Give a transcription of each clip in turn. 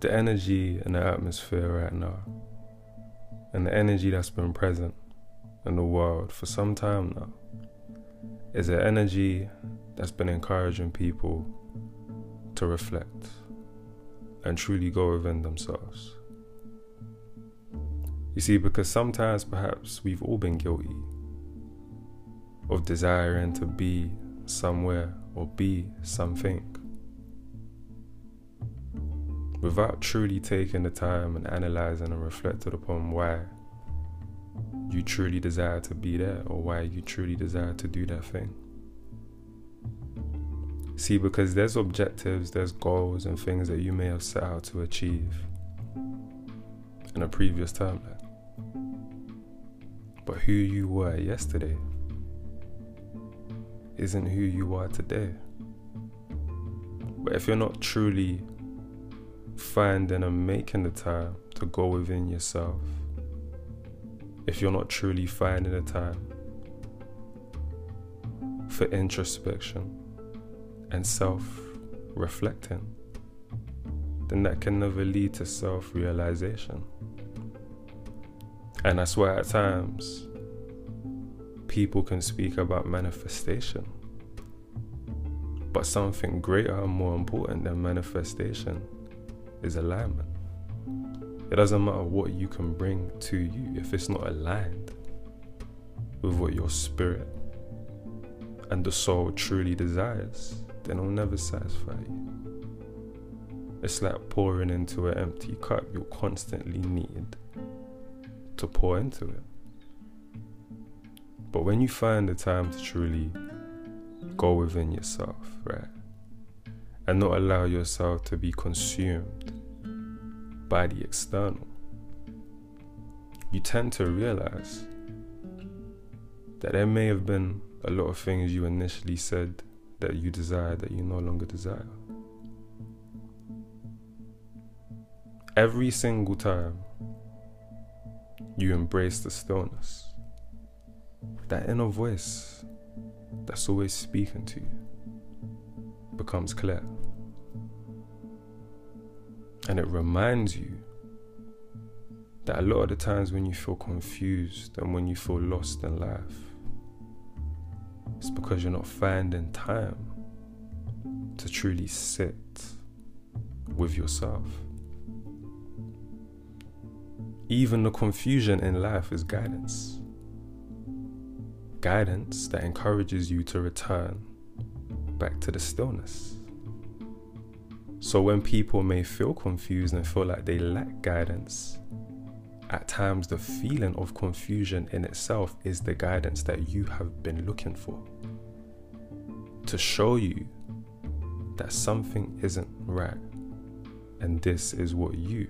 the energy in the atmosphere right now, and the energy that's been present in the world for some time now, is an energy that's been encouraging people to reflect and truly go within themselves. You see, because sometimes perhaps we've all been guilty of desiring to be somewhere or be something without truly taking the time and analyzing and reflecting upon why you truly desire to be there or why you truly desire to do that thing. See, because there's objectives, there's goals, and things that you may have set out to achieve in a previous timeline. But who you were yesterday isn't who you are today. But if you're not truly finding and making the time to go within yourself, if you're not truly finding the time for introspection and self reflecting, then that can never lead to self realization. And that's why at times people can speak about manifestation. But something greater and more important than manifestation is alignment. It doesn't matter what you can bring to you if it's not aligned with what your spirit and the soul truly desires, then it'll never satisfy you. It's like pouring into an empty cup you'll constantly need to pour into it. But when you find the time to truly go within yourself, right, and not allow yourself to be consumed by the external, you tend to realize that there may have been a lot of things you initially said that you desire that you no longer desire. Every single time you embrace the stillness, that inner voice that's always speaking to you becomes clear. And it reminds you that a lot of the times when you feel confused and when you feel lost in life, it's because you're not finding time to truly sit with yourself. Even the confusion in life is guidance guidance that encourages you to return back to the stillness. So when people may feel confused and feel like they lack guidance, at times the feeling of confusion in itself is the guidance that you have been looking for to show you that something isn't right and this is what you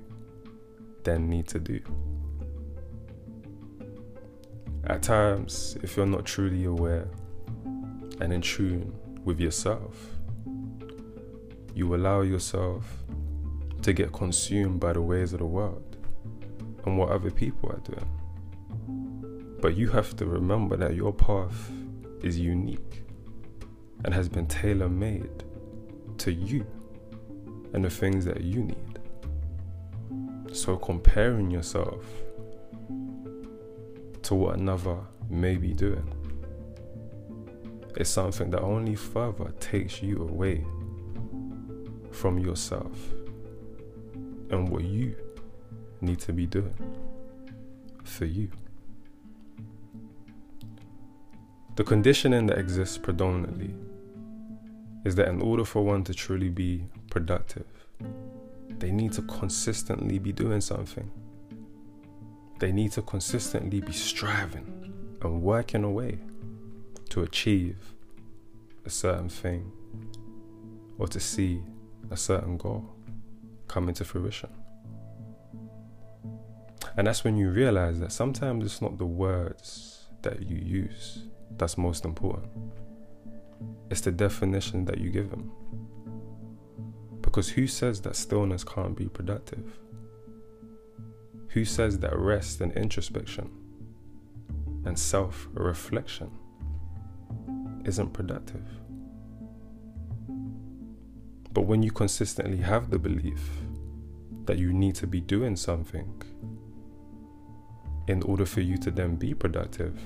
then need to do. At times, if you're not truly aware and in tune with yourself, you allow yourself to get consumed by the ways of the world and what other people are doing. But you have to remember that your path is unique and has been tailor made to you and the things that you need. So comparing yourself to what another may be doing. It's something that only further takes you away from yourself and what you need to be doing for you. The conditioning that exists predominantly is that in order for one to truly be productive, they need to consistently be doing something. They need to consistently be striving and working away to achieve a certain thing or to see a certain goal come into fruition. And that's when you realize that sometimes it's not the words that you use that's most important, it's the definition that you give them. Because who says that stillness can't be productive? Who says that rest and introspection and self reflection isn't productive? But when you consistently have the belief that you need to be doing something in order for you to then be productive.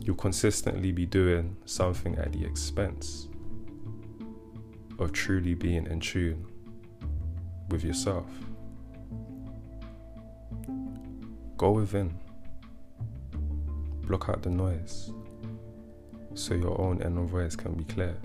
You'll consistently be doing something at the expense of truly being in tune with yourself. Go within, block out the noise so your own inner voice can be clear.